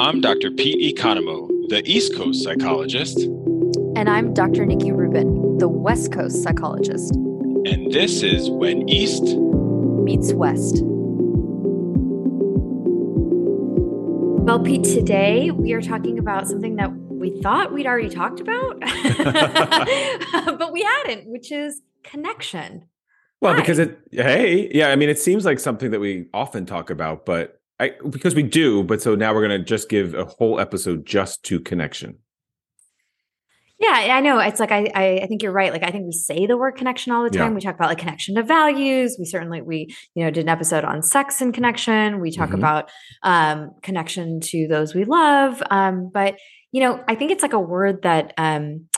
I'm Dr. Pete Economou, the East Coast psychologist. And I'm Dr. Nikki Rubin, the West Coast psychologist. And this is When East Meets West. Well, Pete, today we are talking about something that we thought we'd already talked about, but we hadn't, which is connection. Well, Hi. because it, hey, yeah, I mean, it seems like something that we often talk about, but I, because we do, but so now we're going to just give a whole episode just to connection. Yeah, I know. It's like I, I I think you're right. Like I think we say the word connection all the Yeah. time. We talk about like connection to values. We certainly we, you know, did an episode on sex and connection. We talk Mhm. about um connection to those we love. Um, but you know, I think it's like a word that um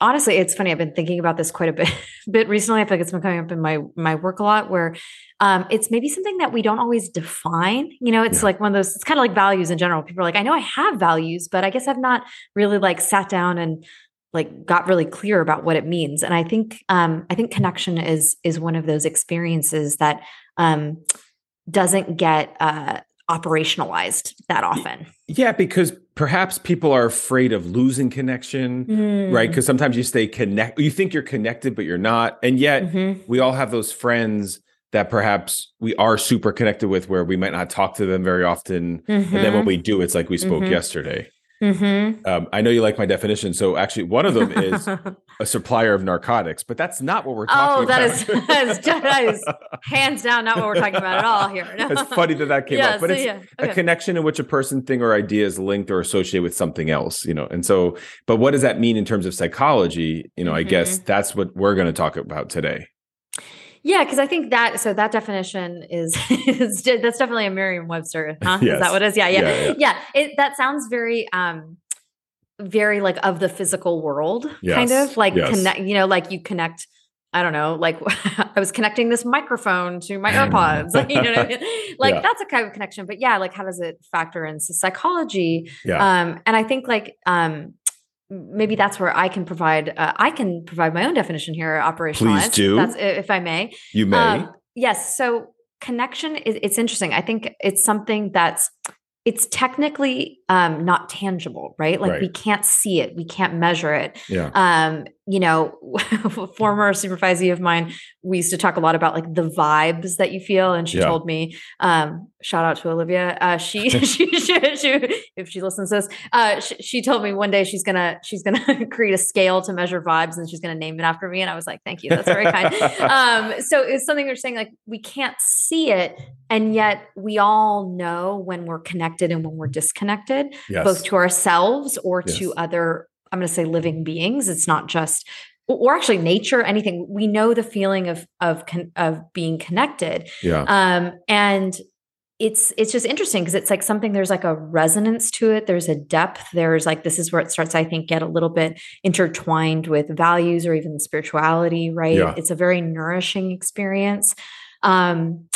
honestly it's funny. I've been thinking about this quite a bit bit recently. I feel like it's been coming up in my my work a lot where um it's maybe something that we don't always define. You know, it's Yeah. like one of those, it's kind of like values in general. People are like, I know I have values, but I guess I've not really like sat down and like got really clear about what it means and i think um i think connection is is one of those experiences that um doesn't get uh operationalized that often Yeah, because perhaps people are afraid of losing connection, right? Mm. Because sometimes you stay connect, you think you're connected, but you're not. And yet Mhm. we all have those friends that perhaps we are super connected with where we might not talk to them very often. And then when Mhm. we do, it's like we spoke Mhm. yesterday. Mhm. Um, I know you like my definition. So actually, one of them is a supplier of narcotics, but that's not what we're talking oh that about. is that is, that is hands down not what we're talking about at all here No. it's funny that that came yeah, up, but so it's yeah. a connection in which a person, thing, or idea is linked or associated with something else, you know. And so, but what does that mean in terms of psychology? You know, I guess Mm-hmm. that's what we're going to talk about today. Yeah, because I think that so that definition is, is that's definitely a Merriam-Webster. Huh? Is Yes. that what it is? Yeah, yeah, Yeah, yeah. yeah. It, that sounds very, um, very like of the physical world, kind of like yes. connect. You know, like you connect. I don't know, like I was connecting this microphone to my AirPods. Like, you know what I mean? Like Yeah. that's a kind of connection. But yeah, like how does it factor into psychology? Yeah. Um, and I think like um, maybe that's where I can provide. Uh, I can provide my own definition here, operationalized. do. That's if I may. you may. Um, yes. So connection is it's interesting. I think it's something that's it's technically um, not tangible, right? Like we can't see it, we can't measure it. yeah. Um, you know, former supervisee of mine, we used to talk a lot about like the vibes that you feel, and she Yeah. told me, um, shout out to Olivia. Uh, she, she, she, she, if she listens to this, uh, she, she told me one day she's gonna she's gonna create a scale to measure vibes, and she's gonna name it after me. And I was like, thank you, that's very kind. Um, so it's something you're saying like we can't see it, and yet we all know when we're connected and when we're disconnected yes. both to ourselves or Yes. to other i'm going to say living beings it's not just or actually nature anything we know the feeling of of of being connected yeah. um and it's it's just interesting because it's like something there's like a resonance to it there's a depth there's like this is where it starts i think get a little bit intertwined with values or even spirituality right Yeah. it's a very nourishing experience um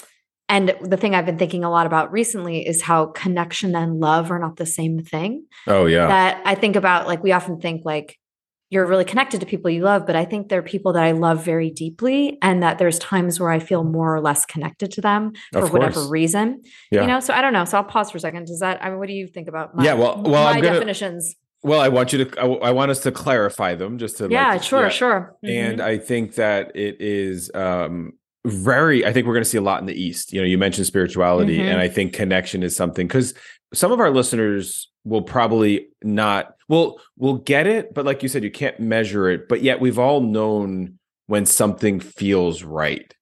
and the thing i've been thinking a lot about recently is how connection and love are not the same thing oh, yeah. that I think about like we often think like you're really connected to people you love, but I think there are people that I love very deeply and that there's times where I feel more or less connected to them for whatever reason. Yeah. You know, so I don't know. So I'll pause for a second. Does that I mean what do you think about my, Yeah, well- well, my gonna- definitions? well, I want you to, I, I want us to clarify them just to, Yeah, like, sure, sure. and Mhm. I think that it is um, very. I think we're going to see a lot in the East. You know, you mentioned spirituality, Mhm. and I think connection is something because some of our listeners will probably not. Well, will get it, but like you said, you can't measure it. But yet, we've all known when something feels right,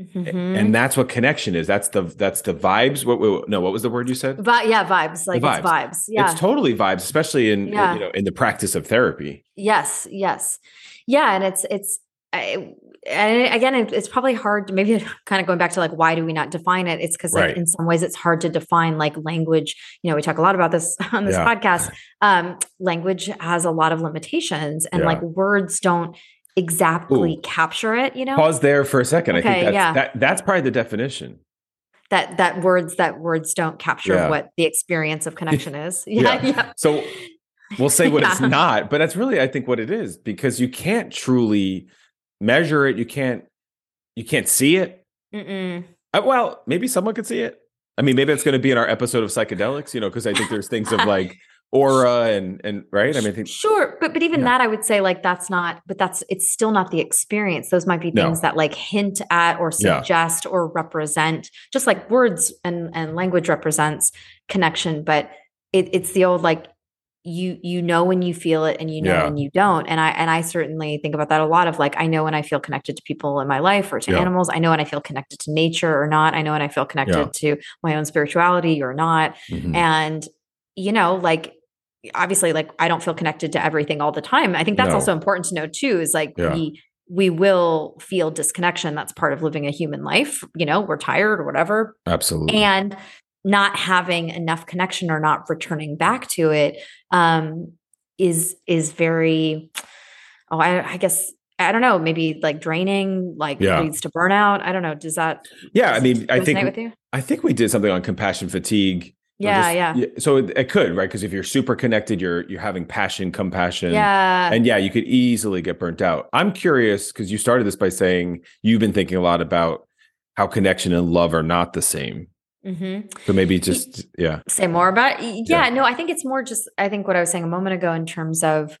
Mhm. and that's what connection is. That's the that's the vibes. What, what no? What was the word you said? Vi- yeah, vibes. Like vibes. it's vibes. Yeah. It's totally vibes, especially in Yeah. you know in the practice of therapy. Yes, yes, yeah, and it's it's I, and again, it's probably hard. to Maybe kind of going back to like why do we not define it? It's because like in some ways it's hard to define like language. You know, we talk a lot about this on this Yeah. podcast. Um, language has a lot of limitations, and Yeah. like words don't exactly Ooh. capture it. You know, Pause there for a second. I think that's yeah. that that's probably the definition. that that words that words don't capture Yeah. what the experience of connection is. Yeah. Yeah, yeah. So we'll say what it's not, but that's really I think what it is because you can't truly measure it. You can't you can't see it. Uh, well, maybe someone could see it. I mean, maybe it's going to be in our episode of psychedelics, you know, because I think there's things of like aura and and right. I mean, I think sure, but but even Yeah. that, I would say like that's not. But that's it's still not the experience. Those might be No. things that like hint at or Yeah. suggest or represent, just like words and and language represents connection. But it, it's the old like you you know when you feel it and you know Yeah. when you don't. And I and I certainly think about that a lot. Of like I know when I feel connected to people in my life or to Yeah. animals. I know when I feel connected to nature or not. I know when I feel connected to my own spirituality or not Mhm. and you know like obviously like i don't feel connected to everything all the time i think that's No. also important to know too is like Yeah. we we will feel disconnection that's part of living a human life you know we're tired or whatever absolutely. and not having enough connection or not returning back to it um is is very oh i, I guess i don't know maybe like draining like Yeah. leads to burnout i don't know does that yeah, I mean, I think with you I think we did something on compassion fatigue. yeah just- yeah So it, it could, right? Because if you're super connected, you're you're having passion, compassion. yeah And yeah, you could easily get burnt out. I'm curious because you started this by saying you've been thinking a lot about how connection and love are not the same. Hmm So maybe just yeah, say more about it? yeah, Yeah. no i think it's more just i think what i was saying a moment ago in terms of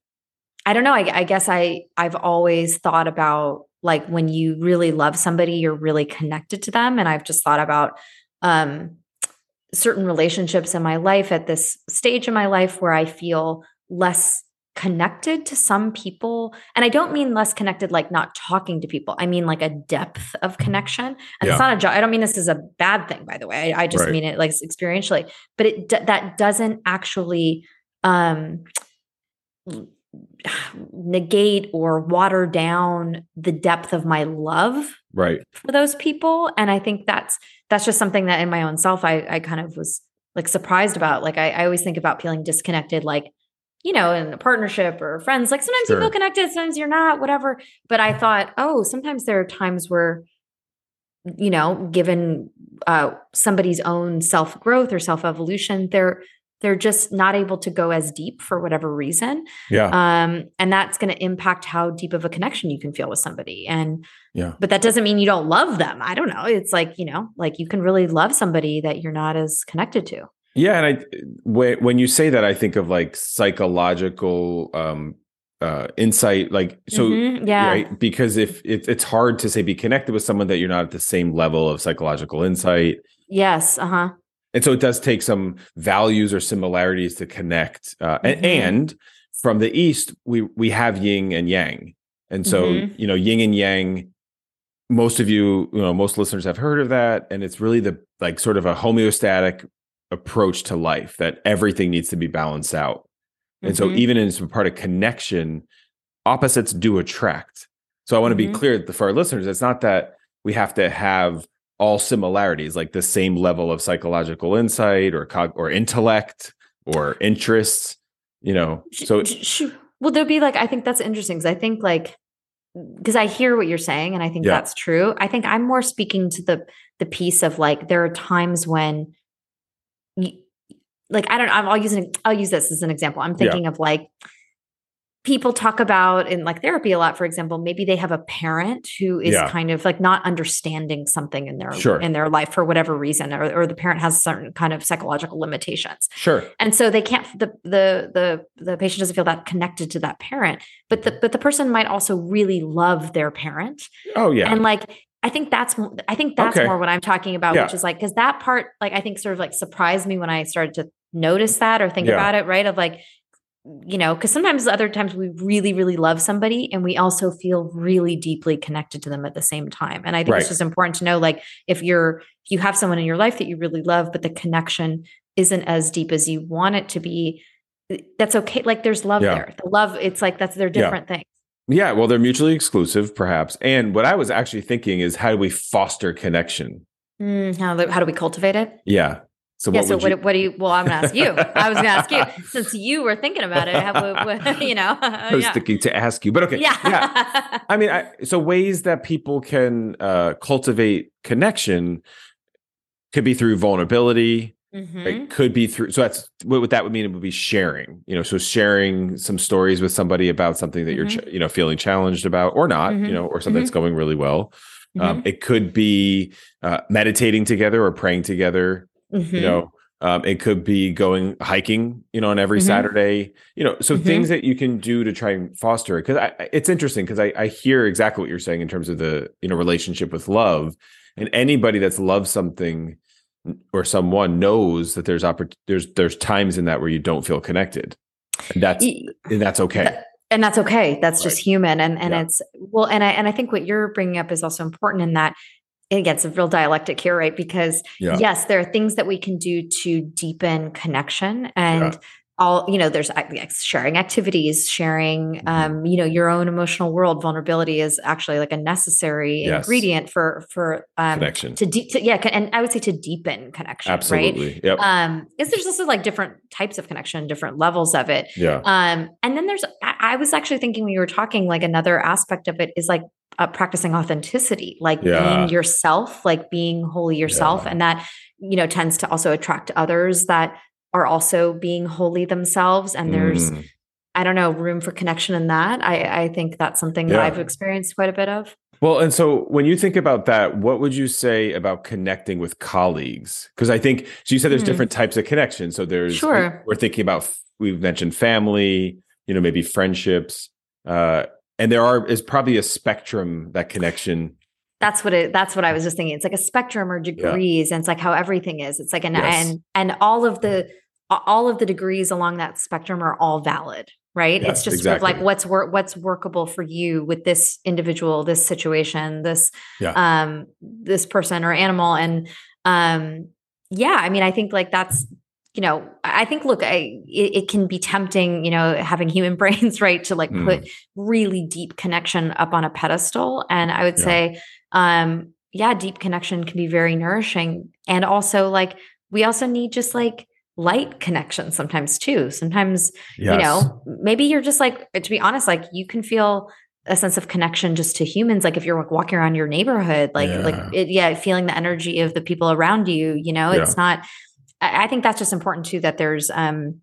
i don't know I, I guess i i've always thought about like when you really love somebody you're really connected to them and i've just thought about um certain relationships in my life at this stage in my life where i feel less connected to some people and i don't mean less connected like not talking to people i mean like a depth of connection and Yeah. it's not a job i don't mean this is a bad thing by the way i, I just Right. mean it like experientially but it that doesn't actually um negate or water down the depth of my love right. for those people and i think that's that's just something that in my own self i i kind of was like surprised about like i, I always think about feeling disconnected like you know in a partnership or friends like sometimes you feel connected sometimes you're not whatever. But i thought oh sometimes there are times where you know given uh somebody's own self growth or self evolution they're they're just not able to go as deep for whatever reason. Yeah. um and that's going to impact how deep of a connection you can feel with somebody. And Yeah. but that doesn't mean you don't love them. I don't know. It's like you know like you can really love somebody that you're not as connected to Yeah, and I when when you say that, I think of like psychological um uh insight, like so Mhm, yeah right because if it, it's hard to say be connected with someone that you're not at the same level of psychological insight yes uh-huh and so it does take some values or similarities to connect uh, a- Mhm. and from the east we we have yin and yang and so Mhm. you know yin and yang most of you you know most listeners have heard of that and it's really the like sort of a homeostatic approach to life that everything needs to be balanced out and so Mhm. even in some part of connection opposites do attract so i want to Mhm. be clear for our listeners it's not that we have to have all similarities like the same level of psychological insight or cog- or intellect or interests you know so well there'll be like i think that's interesting because i think like because i hear what you're saying and i think Yeah. that's true i think i'm more speaking to the the piece of like there are times when like i don't know i'll use an i'll use this as an example i'm Yeah. thinking of like people talk about in like therapy a lot for example maybe they have a parent who is Yeah. kind of like not understanding something in their Sure. in their life for whatever reason or, or the parent has certain kind of psychological limitations sure and so they can't the the the the patient doesn't feel that connected to that parent but the but the person might also really love their parent oh yeah and like i think that's i think that's Okay. more what i'm talking about Yeah. which is like because that part like i think sort of like surprised me when i started to notice that or think Yeah. about it right of like you know because sometimes other times we really really love somebody and we also feel really deeply connected to them at the same time and i think Right. it's just important to know like if you're if you have someone in your life that you really love but the connection isn't as deep as you want it to be eh, that's okay like there's love Yeah. there the love it's like that's they're different things yeah well they're mutually exclusive perhaps and what i was actually thinking is how do we foster connection Mm, how, do- how do we cultivate it yeah so yeah. what So what, you, what do you? Well, I'm gonna ask you. I was gonna ask you since you were thinking about it. What- you know, I was yeah, thinking to ask you but okay yeah, yeah I mean, I, so ways that people can uh, cultivate connection could be through vulnerability. Mhm. It could be through. So that's what, what that would mean. It would be sharing. You know, so sharing some stories with somebody about something that you're, ch- you know, feeling challenged about, or not. Mhm. You know, or something that's going really well. Um, Mhm. it could be uh, meditating together or praying together. You know um, it could be going hiking you know on every Mhm. saturday you know so Mhm. things that you can do to try and foster it because I, I- it's interesting because I, I hear exactly what you're saying in terms of the you know relationship with love and anybody that's loved something or someone knows that there's oppor- there's there's times in that where you don't feel connected. And that's and that's okay. and that's okay. That's just human. And and Yeah. it's well and i and i think what you're bringing up is also important in that it gets a real dialectic here right? Because yeah. yes there are things that we can do to deepen connection. And Yeah. All you know there's sharing activities sharing Mhm. um you know your own emotional world vulnerability is actually like a necessary Yes. ingredient for for um connection to, de- to yeah and i would say to deepen connection right absolutely yep um because there's also like different types of connection different levels of it yeah um, and then there's, I, I was actually thinking when you were talking, like another aspect of it is like uh, practicing authenticity, like Yeah. being yourself, like being wholly yourself. Yeah. And that, you know, tends to also attract others that are also being wholly themselves. And there's, Mm. I don't know, room for connection in that. I, I think that's something that I've experienced quite a bit of. Well, and so when you think about that, what would you say about connecting with colleagues? Because I think so. You said there's Hmm. different types of connection. So there's Sure. We're thinking about we've mentioned family, you know, maybe friendships, uh, and there are is probably a spectrum that connection. That's what it. That's what I was just thinking. It's like a spectrum or degrees, and it's like how everything is. It's like an Yes. and and all of the all of the degrees along that spectrum are all valid, right? Yes, it's just sort of like what's work what's workable for you with this individual, this situation, this Yeah. um this person or animal, and um yeah, I mean, I think like that's you know, I think look, I it, it can be tempting, you know, having human brains, right, to like Mm. put really deep connection up on a pedestal, and I would Yeah. say um yeah deep connection can be very nourishing and also like we also need just like light connection sometimes too sometimes Yes. you know maybe you're just like to be honest like you can feel a sense of connection just to humans like if you're like walking around your neighborhood like like Yeah. it, yeah feeling the energy of the people around you you know Yeah. it's not I, I think that's just important too that there's um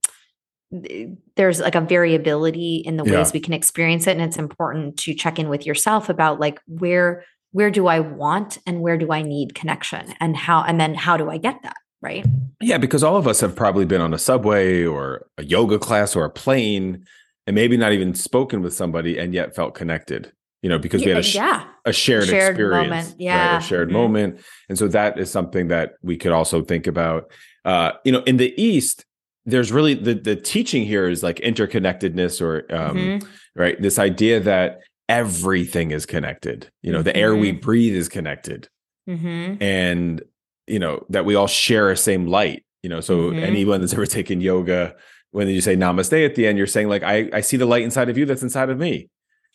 there's like a variability in the ways Yeah. we can experience it and it's important to check in with yourself about like where where do i want and where do i need connection and how and then how do i get that right Yeah, because all of us have probably been on a subway or a yoga class or a plane, and maybe not even spoken with somebody, and yet felt connected. You know, because we had a, yeah a shared, Shared experience, moment, right? yeah. a shared Mhm. moment, and so that is something that we could also think about. Uh, you know, in the East, there's really the the teaching here is like interconnectedness, or um, Mhm. right, this idea that everything is connected. You know, the air we breathe is connected Mhm. and you know that we all share a same light you know so Mhm. anyone that's ever taken yoga when you say namaste at the end you're saying like i i see the light inside of you that's inside of me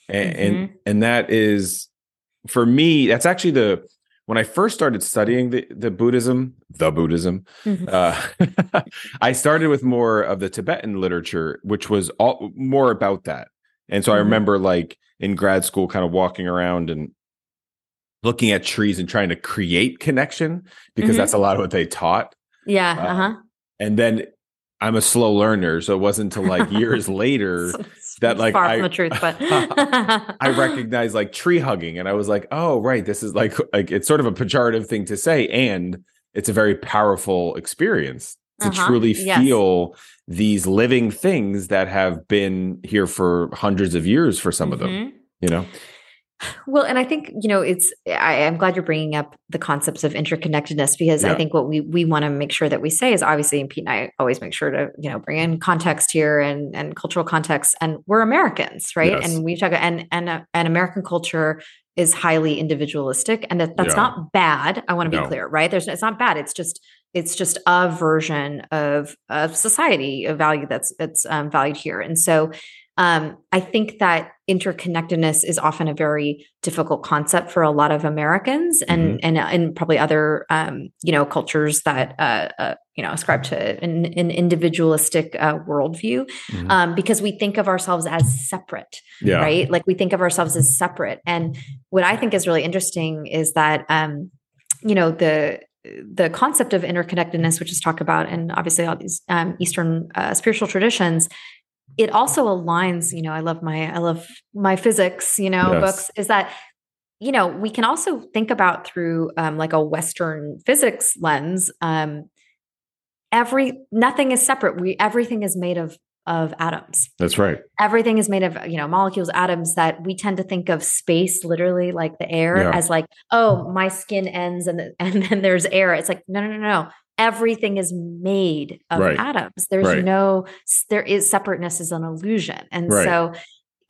and and, Mhm. and that is for me that's actually the when i first started studying the the buddhism the buddhism Mhm. uh i started with more of the tibetan literature which was all more about that and so i Mhm. remember like in grad school kind of walking around and looking at trees and trying to create connection because Mhm. that's a lot of what they taught. yeah Uh, uh-huh And then I'm a slow learner, so it wasn't until like years later that, like, far I- from the truth but I recognized like tree hugging, and I was like, oh right, this is like like it's sort of a pejorative thing to say, and it's a very powerful experience to Uh-huh, truly yes. feel these living things that have been here for hundreds of years for some of them. Mhm. You know, Well, and I think you know it's. I, I'm glad you're bringing up the concepts of interconnectedness because I think what we we want to make sure that we say is obviously, and Pete and I always make sure to you know bring in context here and and cultural context, and we're Americans, right? Yes. And we talk and and uh, and American culture is highly individualistic, and that that's Yeah. not bad. I want to be No. clear, right? There's it's not bad. It's just it's just a version of of society, a value that's that's um, valued here, and so um, I think that interconnectedness is often a very difficult concept for a lot of Americans and and and probably other um, you know cultures that uh, uh, you know ascribe to an, an individualistic uh, worldview Mhm. um, because we think of ourselves as separate yeah, right? Like we think of ourselves as separate. And what I think is really interesting is that um, you know, the the concept of interconnectedness, which is talked about in obviously all these um, Eastern uh, spiritual traditions, it also aligns. You know, I love my I love my physics. You know, Yes. books is that you know we can also think about through um, like a Western physics lens. Um, every nothing is separate. We everything is made of of atoms. That's right. Everything is made of, you know, molecules, atoms that we tend to think of space, literally like the air, Yeah. as like, oh, my skin ends and the, and then there's air. It's like, no, no, no, no. Everything is made of Right. atoms. There's Right. no, there is separateness is an illusion. And Right. so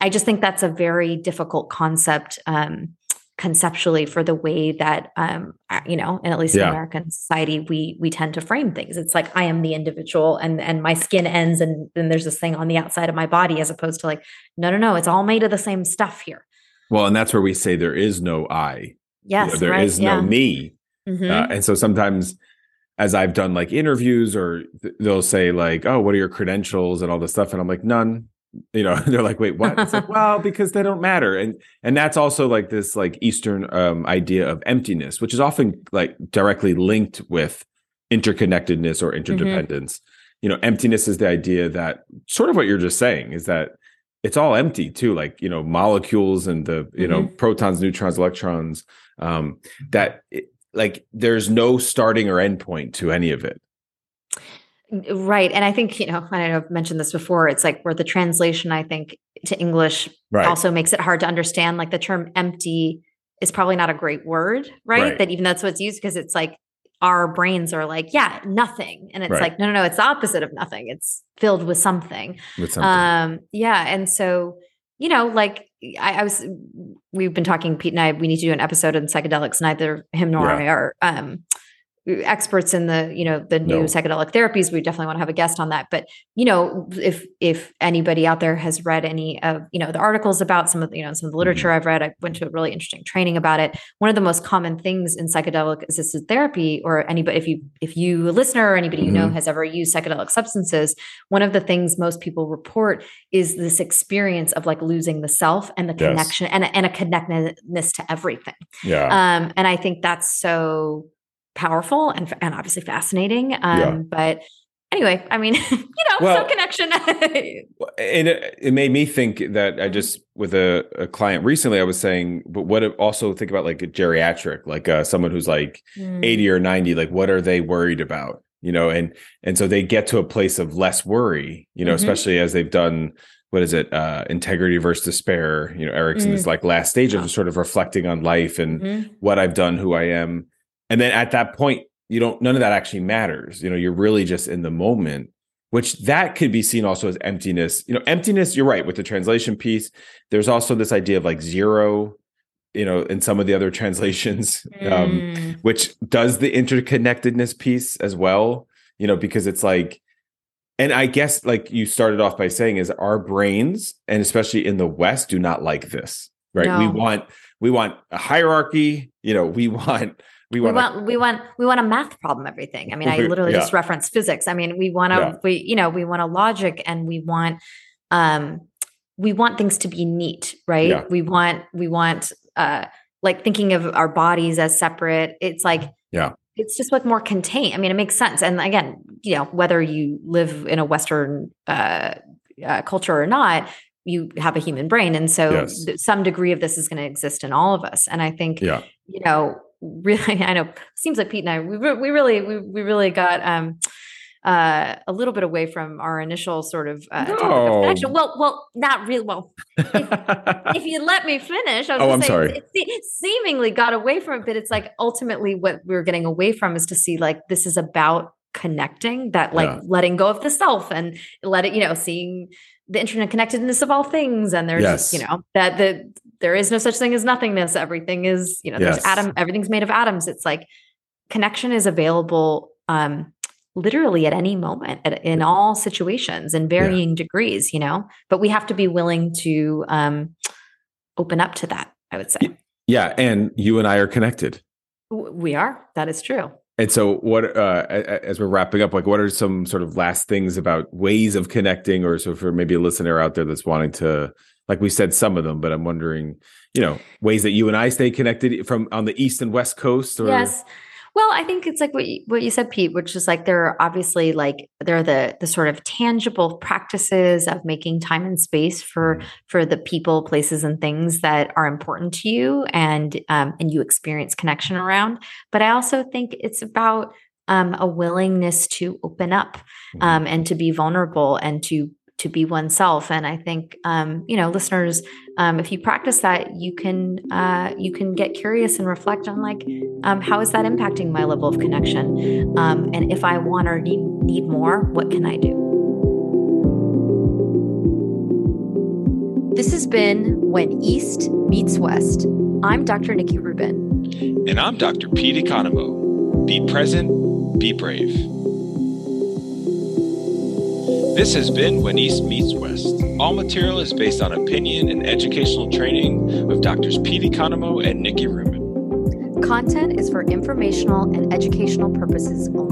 I just think that's a very difficult concept um, conceptually for the way that um, uh, you know, and at least Yeah. in American society, we we tend to frame things. It's like I am the individual, and and my skin ends, and then there's this thing on the outside of my body, as opposed to like, no, no, no, it's all made of the same stuff here. Well, and that's where we say there is no I. You know, Yes, there is no me. Mhm. Uh, and so sometimes as I've done like interviews or th- they'll say like, "Oh, what are your credentials and all this stuff?" and I'm like, "None." You know, they're like, "Wait, what?" It's like, "Well, because they don't matter." And and that's also like this like Eastern um idea of emptiness, which is often like directly linked with interconnectedness or interdependence. You know, emptiness is the idea that sort of what you're just saying is that it's all empty too, like, you know, molecules and the, you know, protons, neutrons, electrons, um, that it, like there's no starting or end point to any of it. Right. And I think, you know, I know I've mentioned this before. It's like where the translation, I think, to English Right. also makes it hard to understand. Like the term empty is probably not a great word, right? Right. That even that's what's used because it's like our brains are like, yeah, nothing. And it's Right. like, no, no, no, it's the opposite of nothing. It's filled with something. with something. Um, yeah. And so, you know, like I, I was, we've been talking, Pete and I, we need to do an episode on psychedelics. Neither him nor Yeah. I are um, experts in the, you know, the new No. psychedelic therapies. We definitely want to have a guest on that. But, you know, if, if anybody out there has read any of, you know, the articles about some of, you know, some of the literature I've read, I went to a really interesting training about it. One of the most common things in psychedelic assisted therapy or anybody, if you, if you a listener or anybody you know has ever used psychedelic substances, one of the things most people report is this experience of like losing the self and the Yes. connection and, and a connectedness to everything. yeah. Um, and I think that's so powerful and, and obviously fascinating. Um, Yeah. But anyway, I mean, you know, Well- some connection. and it, it made me think that I just with a, a client recently, I was saying, but what if- also think about like a geriatric, like uh, someone who's like Mm. 80 or 90 like what are they worried about you know and and so they get to a place of less worry you know Mhm. especially as they've done what is it uh integrity versus despair you know Erikson's this like last stage of sort of reflecting on life and Mhm. what i've done who i am and then at that point you don't none of that actually matters. You know you're really just in the moment which that could be seen also as emptiness. You know emptiness you're right with the translation piece there's also this idea of like zero you know in some of the other translations um Mm. which does the interconnectedness piece as well you know because it's like and i guess like you started off by saying is our brains and especially in the west do not like this right? We want we want a hierarchy you know we want we we want, want we want we want a math problem everything i mean i literally yeah. just reference physics i mean we want to Yeah. we you know we want a logic and we want um we want things to be neat right Yeah. we want we want uh like thinking of our bodies as separate it's like Yeah. it's just like more contained i mean it makes sense and again you know whether you live in a western uh, uh culture or not you have a human brain and so Yes. th- some degree of this is going to exist in all of us and i think yeah you know, really, I know seems like Pete and I, we, we really, we, we really got, um, uh, a little bit away from our initial sort of, uh, topic of Well, well, not really. Well, if you let me finish, I was Oh, I'm say, sorry. It, it seemingly got away from it, but it's like ultimately what we're getting away from is to see like this is about connecting that like Yeah. letting go of the self and let it, you know, seeing the interconnectedness of all things. And there's, Yes. you know, that the there is no such thing as nothingness. Everything is, you know, there's Yes. atom, everything's made of atoms. It's like connection is available um literally at any moment at, in all situations in varying degrees, you know, but we have to be willing to um open up to that, I would say. yeah and you and i are connected We are. That is true. And so, what uh, as we're wrapping up, like, what are some sort of last things about ways of connecting, or so for maybe a listener out there that's wanting to, like we said, some of them, but I'm wondering, you know, ways that you and I stay connected from on the east and west coast, or Yes. Well, I think it's like what you, what you said, Pete, which is like there are obviously like there are the the sort of tangible practices of making time and space for Mhm. for the people, places, and things that are important to you, and um, and you experience connection around. But I also think it's about um, a willingness to open up Mm-hmm. um, and to be vulnerable and to to be oneself. And I think um, you know, listeners, um, if you practice that, you can uh, you can get curious and reflect on like um, how is that impacting my level of connection, um, and if I want or need need more, what can I do? This has been When East Meets West. I'm Dr. Nikki Rubin. And I'm Dr. Pete Economou. Be present, be brave. This has been When East Meets West. All material is based on opinion and educational training of Doctors Pete Economou and Nikki Rubin. Content is for informational and educational purposes only.